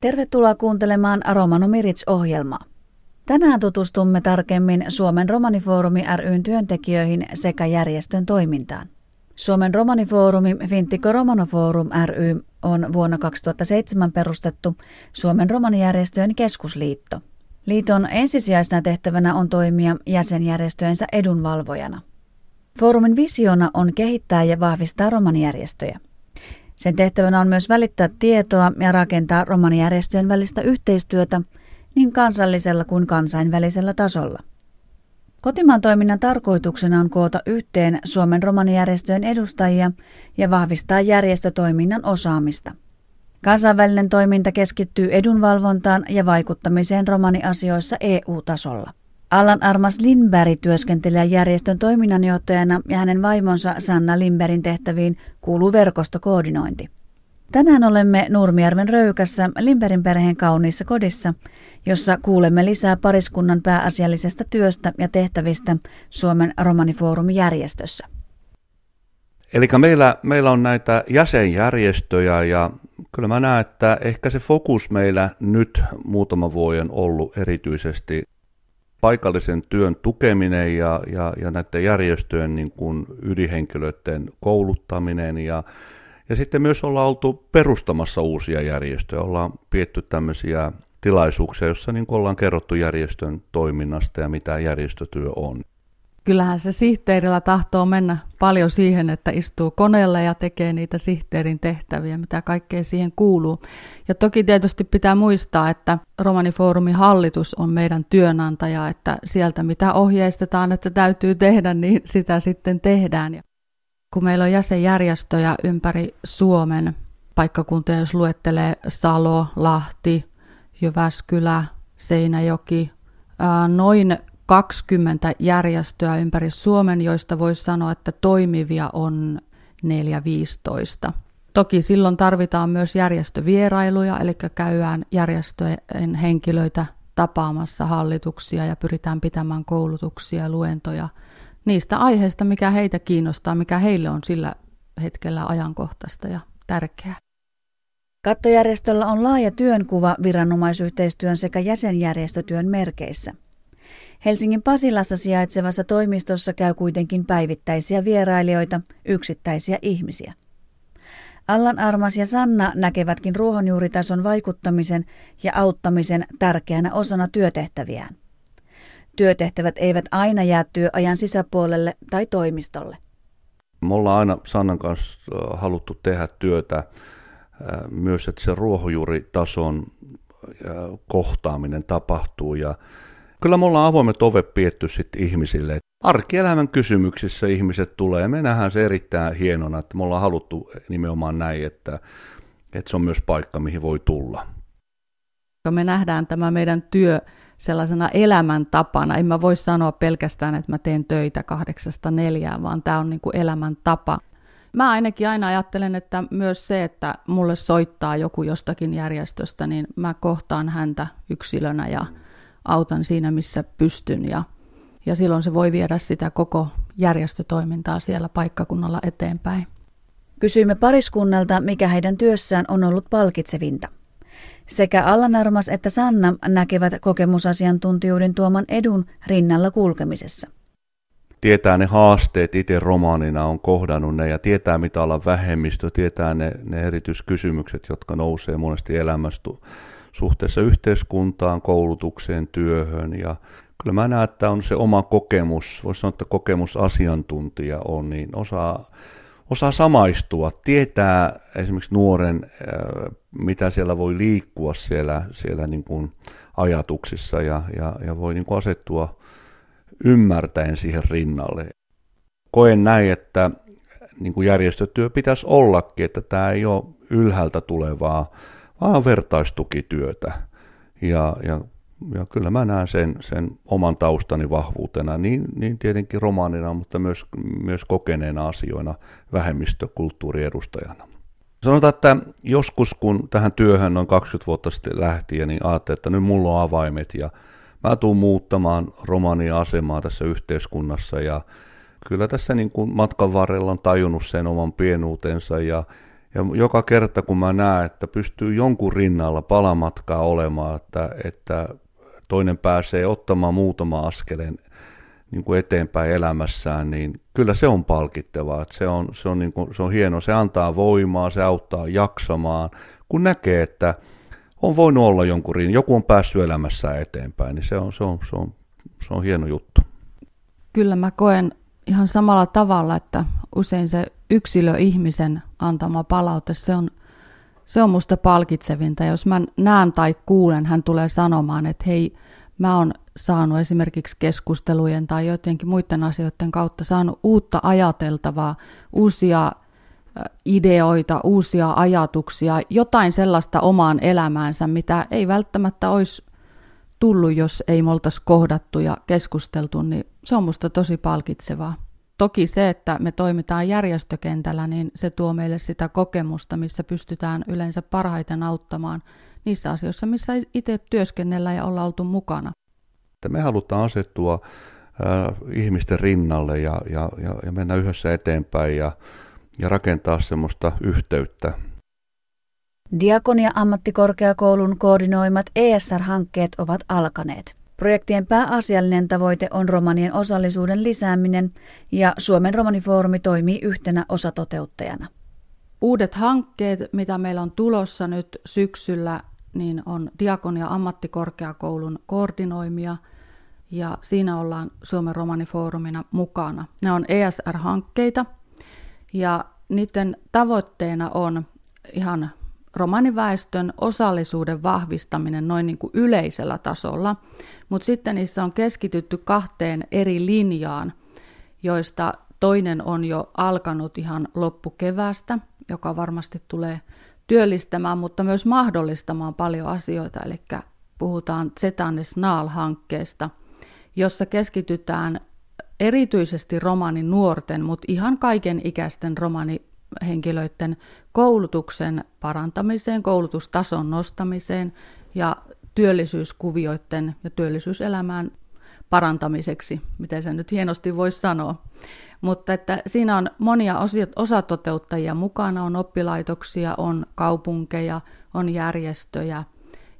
Tervetuloa kuuntelemaan Romanomirits-ohjelmaa. Tänään tutustumme tarkemmin Suomen Romanifoorumi ryn työntekijöihin sekä järjestön toimintaan. Suomen romanifoorumi Fintico Romanoforum ry on vuonna 2007 perustettu Suomen romanijärjestöjen keskusliitto. Liiton ensisijaisena tehtävänä on toimia jäsenjärjestöjensä edunvalvojana. Foorumin visiona on kehittää ja vahvistaa romanijärjestöjä. Sen tehtävänä on myös välittää tietoa ja rakentaa romanijärjestöjen välistä yhteistyötä niin kansallisella kuin kansainvälisellä tasolla. Kotimaan toiminnan tarkoituksena on koota yhteen Suomen romanijärjestöjen edustajia ja vahvistaa järjestötoiminnan osaamista. Kansainvälinen toiminta keskittyy edunvalvontaan ja vaikuttamiseen romaniasioissa EU-tasolla. Allan Armas Lindberg työskentelee järjestön toiminnanjohtajana ja hänen vaimonsa Sanna Lindbergin tehtäviin kuuluu verkostokoordinointi. Tänään olemme Nurmijärven Röykässä Limberin perheen kauniissa kodissa, jossa kuulemme lisää pariskunnan pääasiallisesta työstä ja tehtävistä Suomen romanifoorumin järjestössä. Eli meillä, meillä on näitä jäsenjärjestöjä ja kyllä mä näen, että ehkä se fokus meillä nyt muutama vuoden ollut erityisesti paikallisen työn tukeminen ja, ja, ja näiden järjestöjen niin kuin ydinhenkilöiden kouluttaminen ja, ja sitten myös ollaan oltu perustamassa uusia järjestöjä, ollaan pietty tämmöisiä tilaisuuksia, joissa niin ollaan kerrottu järjestön toiminnasta ja mitä järjestötyö on. Kyllähän se sihteerillä tahtoo mennä paljon siihen, että istuu koneella ja tekee niitä sihteerin tehtäviä, mitä kaikkea siihen kuuluu. Ja toki tietysti pitää muistaa, että Romanifoorumin hallitus on meidän työnantaja, että sieltä mitä ohjeistetaan, että täytyy tehdä, niin sitä sitten tehdään. Ja kun meillä on jäsenjärjestöjä ympäri Suomen paikkakuntia, jos luettelee Salo, Lahti, Jyväskylä, Seinäjoki, noin 20 järjestöä ympäri Suomen, joista voisi sanoa, että toimivia on 4-15. Toki silloin tarvitaan myös järjestövierailuja, eli käydään järjestöjen henkilöitä tapaamassa hallituksia ja pyritään pitämään koulutuksia ja luentoja niistä aiheista, mikä heitä kiinnostaa, mikä heille on sillä hetkellä ajankohtaista ja tärkeää. Kattojärjestöllä on laaja työnkuva viranomaisyhteistyön sekä jäsenjärjestötyön merkeissä – Helsingin Pasilassa sijaitsevassa toimistossa käy kuitenkin päivittäisiä vierailijoita, yksittäisiä ihmisiä. Allan Armas ja Sanna näkevätkin ruohonjuuritason vaikuttamisen ja auttamisen tärkeänä osana työtehtäviään. Työtehtävät eivät aina jää työajan sisäpuolelle tai toimistolle. Me ollaan aina Sannan kanssa haluttu tehdä työtä myös, että se ruohonjuuritason kohtaaminen tapahtuu ja Kyllä me ollaan avoimet ovet pietty sitten ihmisille. Arkielämän kysymyksissä ihmiset tulee. Me nähdään se erittäin hienona, että me ollaan haluttu nimenomaan näin, että, että se on myös paikka, mihin voi tulla. Me nähdään tämä meidän työ sellaisena elämäntapana. En mä voi sanoa pelkästään, että mä teen töitä kahdeksasta neljään, vaan tämä on niin kuin elämäntapa. Mä ainakin aina ajattelen, että myös se, että mulle soittaa joku jostakin järjestöstä, niin mä kohtaan häntä yksilönä ja mm autan siinä, missä pystyn ja, ja silloin se voi viedä sitä koko järjestötoimintaa siellä paikkakunnalla eteenpäin. Kysyimme pariskunnalta, mikä heidän työssään on ollut palkitsevinta. Sekä Allanarmas että Sanna näkevät kokemusasiantuntijuuden tuoman edun rinnalla kulkemisessa. Tietää ne haasteet, itse romaanina on kohdannut ne ja tietää mitä olla vähemmistö, tietää ne, ne erityiskysymykset, jotka nousee monesti elämästä suhteessa yhteiskuntaan, koulutukseen, työhön ja kyllä mä näen, että on se oma kokemus, voisi sanoa, että kokemusasiantuntija on, niin osaa, osaa samaistua, tietää esimerkiksi nuoren, äh, mitä siellä voi liikkua siellä, siellä niin kuin ajatuksissa ja, ja, ja voi niin kuin asettua ymmärtäen siihen rinnalle. Koen näin, että niin kuin järjestötyö pitäisi ollakin, että tämä ei ole ylhäältä tulevaa vaan vertaistukityötä. Ja, ja, ja kyllä mä näen sen, sen oman taustani vahvuutena, niin, niin tietenkin romaanina, mutta myös, myös kokeneena asioina vähemmistökulttuuriedustajana. Sanotaan, että joskus kun tähän työhön noin 20 vuotta sitten lähti, niin ajattelin, että nyt mulla on avaimet ja mä tuun muuttamaan romania asemaa tässä yhteiskunnassa ja kyllä tässä niin kuin matkan varrella on tajunnut sen oman pienuutensa ja Ja joka kerta kun mä näen, että pystyy jonkun rinnalla palamatkaa olemaan, että, että toinen pääsee ottamaan muutama askeleen niin kuin eteenpäin elämässään, niin kyllä se on palkittavaa. Se, on, se, on niin se on hienoa, se antaa voimaa, se auttaa jaksamaan, kun näkee, että on voinut olla jonkun rin, joku on päässyt elämässään eteenpäin, niin se on, se on, se on, se on hieno juttu. Kyllä mä koen ihan samalla tavalla, että usein se yksilö ihmisen antama palaute, se on, se on musta palkitsevinta. Jos mä näen tai kuulen, hän tulee sanomaan, että hei, mä oon saanut esimerkiksi keskustelujen tai jotenkin muiden asioiden kautta saanut uutta ajateltavaa, uusia ideoita, uusia ajatuksia, jotain sellaista omaan elämäänsä, mitä ei välttämättä olisi tullut, jos ei me oltaisi kohdattu ja keskusteltu, niin se on musta tosi palkitsevaa. Toki se, että me toimitaan järjestökentällä, niin se tuo meille sitä kokemusta, missä pystytään yleensä parhaiten auttamaan niissä asioissa, missä itse työskennellä ja olla oltu mukana. Me halutaan asettua äh, ihmisten rinnalle ja, ja, ja, ja mennä yhdessä eteenpäin ja, ja rakentaa semmoista yhteyttä. Diakonia ammattikorkeakoulun koordinoimat ESR-hankkeet ovat alkaneet. Projektien pääasiallinen tavoite on romanien osallisuuden lisääminen ja Suomen romanifoorumi toimii yhtenä osatoteuttajana. Uudet hankkeet, mitä meillä on tulossa nyt syksyllä, niin on Diakonia ammattikorkeakoulun koordinoimia ja siinä ollaan Suomen romanifoorumina mukana. Ne on ESR-hankkeita ja niiden tavoitteena on ihan romaniväestön osallisuuden vahvistaminen noin niin kuin yleisellä tasolla, mutta sitten niissä on keskitytty kahteen eri linjaan, joista toinen on jo alkanut ihan loppukeväästä, joka varmasti tulee työllistämään, mutta myös mahdollistamaan paljon asioita, eli puhutaan Zetanis Naal-hankkeesta, jossa keskitytään erityisesti romanin nuorten, mutta ihan kaiken ikäisten romani henkilöiden koulutuksen parantamiseen, koulutustason nostamiseen ja työllisyyskuvioiden ja työllisyyselämään parantamiseksi, miten se nyt hienosti voisi sanoa. Mutta että siinä on monia osatoteuttajia mukana, on oppilaitoksia, on kaupunkeja, on järjestöjä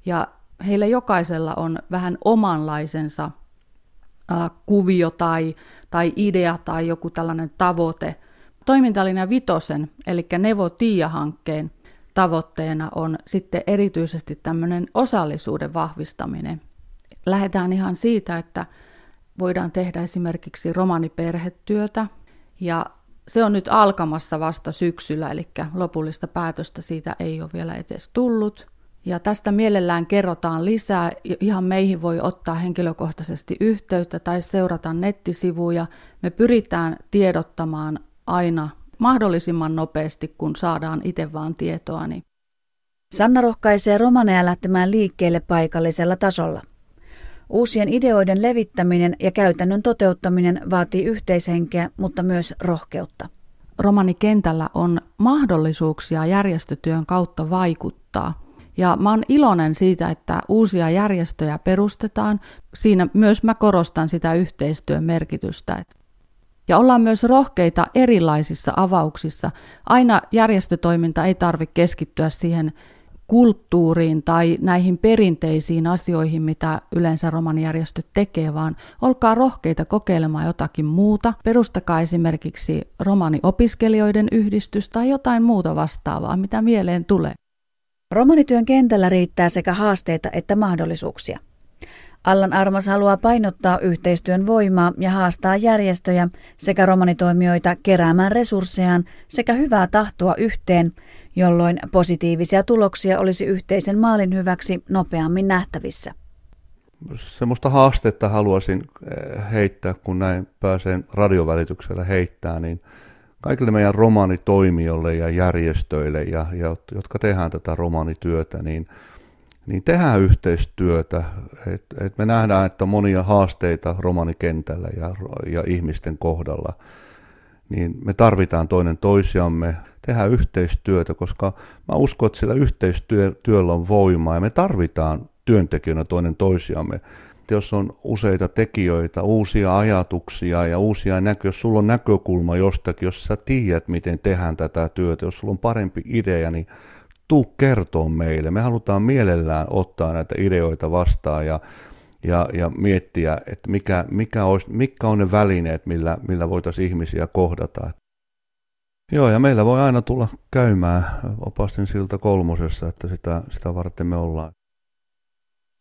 ja heillä jokaisella on vähän omanlaisensa kuvio tai, tai idea tai joku tällainen tavoite – Toimintalinja vitosen, eli Nevo Tiia-hankkeen tavoitteena on sitten erityisesti tämmöinen osallisuuden vahvistaminen. Lähdetään ihan siitä, että voidaan tehdä esimerkiksi romaniperhetyötä, ja se on nyt alkamassa vasta syksyllä, eli lopullista päätöstä siitä ei ole vielä edes tullut. Ja tästä mielellään kerrotaan lisää. Ihan meihin voi ottaa henkilökohtaisesti yhteyttä tai seurata nettisivuja. Me pyritään tiedottamaan aina mahdollisimman nopeasti, kun saadaan itse vaan tietoa. Niin. Sanna rohkaisee romaneja lähtemään liikkeelle paikallisella tasolla. Uusien ideoiden levittäminen ja käytännön toteuttaminen vaatii yhteishenkeä, mutta myös rohkeutta. Romanikentällä on mahdollisuuksia järjestötyön kautta vaikuttaa. Ja mä oon iloinen siitä, että uusia järjestöjä perustetaan. Siinä myös mä korostan sitä yhteistyön merkitystä. Ja ollaan myös rohkeita erilaisissa avauksissa. Aina järjestötoiminta ei tarvitse keskittyä siihen kulttuuriin tai näihin perinteisiin asioihin, mitä yleensä romanijärjestöt tekee, vaan olkaa rohkeita kokeilemaan jotakin muuta. Perustakaa esimerkiksi romaniopiskelijoiden yhdistys tai jotain muuta vastaavaa, mitä mieleen tulee. Romanityön kentällä riittää sekä haasteita että mahdollisuuksia. Allan Armas haluaa painottaa yhteistyön voimaa ja haastaa järjestöjä sekä romanitoimijoita keräämään resurssejaan sekä hyvää tahtoa yhteen, jolloin positiivisia tuloksia olisi yhteisen maalin hyväksi nopeammin nähtävissä. Semmoista haastetta haluaisin eh, heittää, kun näin pääsen radiovälityksellä heittää, niin kaikille meidän romanitoimijoille ja järjestöille, ja, ja, jotka tehdään tätä romanityötä, niin – niin tehdään yhteistyötä. Et, et me nähdään, että on monia haasteita romanikentällä ja, ja ihmisten kohdalla. Niin me tarvitaan toinen toisiamme, tehdään yhteistyötä, koska mä uskon, että sillä yhteistyöllä on voimaa ja me tarvitaan työntekijöinä toinen toisiamme. sitten jos on useita tekijöitä, uusia ajatuksia ja uusia näköjä, jos sulla on näkökulma jostakin, jos sä tiedät, miten tehdään tätä työtä, jos sulla on parempi idea, niin tuu kertoa meille. Me halutaan mielellään ottaa näitä ideoita vastaan ja, ja, ja miettiä, että mikä, mikä olisi, mitkä on ne välineet, millä, millä voitaisiin ihmisiä kohdata. Joo, ja meillä voi aina tulla käymään opastin siltä kolmosessa, että sitä, sitä varten me ollaan.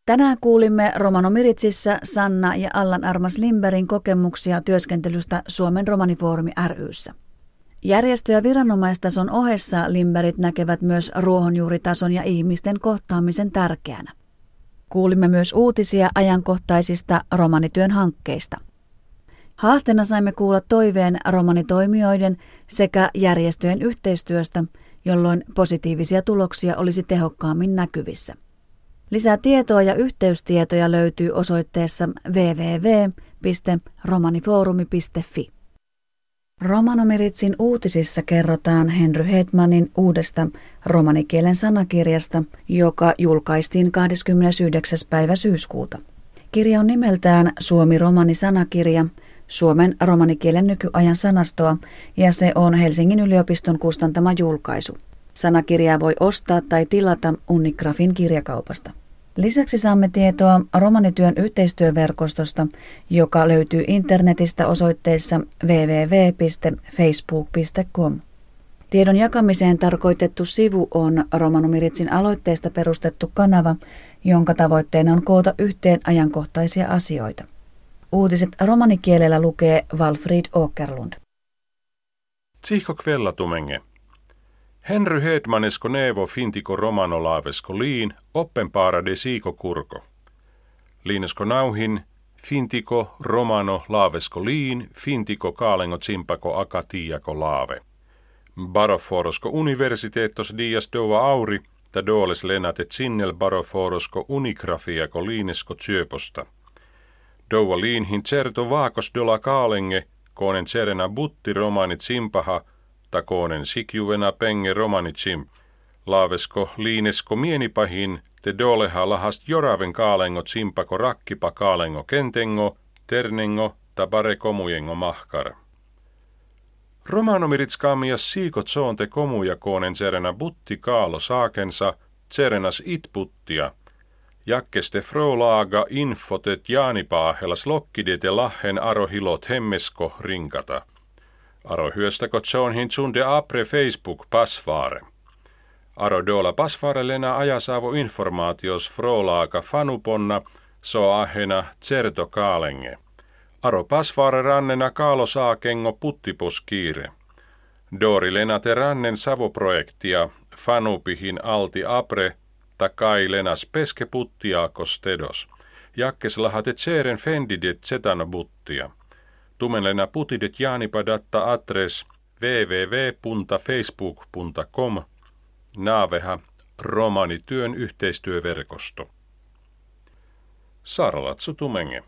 Tänään kuulimme Romano Miritsissä Sanna ja Allan Armas Limberin kokemuksia työskentelystä Suomen Romanifoorumi ryssä. Järjestö- ja viranomaistason ohessa Limberit näkevät myös ruohonjuuritason ja ihmisten kohtaamisen tärkeänä. Kuulimme myös uutisia ajankohtaisista romanityön hankkeista. Haasteena saimme kuulla toiveen romanitoimijoiden sekä järjestöjen yhteistyöstä, jolloin positiivisia tuloksia olisi tehokkaammin näkyvissä. Lisää tietoa ja yhteystietoja löytyy osoitteessa www.romanifoorumi.fi. Romanomiritsin uutisissa kerrotaan Henry Hetmanin uudesta romanikielen sanakirjasta, joka julkaistiin 29. päivä syyskuuta. Kirja on nimeltään Suomi-romani-sanakirja, Suomen romanikielen nykyajan sanastoa, ja se on Helsingin yliopiston kustantama julkaisu. Sanakirjaa voi ostaa tai tilata Unigrafin kirjakaupasta. Lisäksi saamme tietoa romanityön yhteistyöverkostosta, joka löytyy internetistä osoitteessa www.facebook.com. Tiedon jakamiseen tarkoitettu sivu on Romanumiritsin aloitteesta perustettu kanava, jonka tavoitteena on koota yhteen ajankohtaisia asioita. Uutiset romanikielellä lukee Walfried Åkerlund. Tsihko kvellatumenge. Henry Hedmanesko nevo fintiko romano laavesko liin, oppenpaara de siiko kurko. Liinesko nauhin, fintiko romano laavesko liin, fintiko kaalengo tsimpako akatiako laave. Baroforosko universiteettos dias dova auri, ta dooles lenate tsinnel baroforosko unigrafiako liinesko tsyöposta. Douva liinhin certo vaakos dola kaalenge, koonen cerena butti romani tsimpaha, takoonen sikjuvena penge romanicim, laavesko liinesko mienipahin, te doleha lahast joraven kaalengo tsimpako rakkipa kaalengo kentengo, ternengo, tabare komujengo mahkar. Romanomiritskaamias siikot soonte komuja koonen serena butti kaalo saakensa, serenas itputtia, jakkeste frolaaga infotet jaanipaahelas lokkidete lahen arohilot hemmesko rinkata. Aro hyöstäkö Johnhin tsunde apre Facebook pasvaare. Aro dola pasvaare lena ajasaavo informaatios frolaaga fanuponna so ahena certo kaalenge. Aro pasvaare rannena kaalo saakengo puttiposkiire. Dori lenate rannen savoprojektia fanupihin alti apre takai lenas peske puttiaakos tedos. Jakkes lahate tseren fendidet setana buttia. Tumenlena putidet jaanipadatta adres www.facebook.com naaveha romanityön yhteistyöverkosto. Saralatsu tumenge.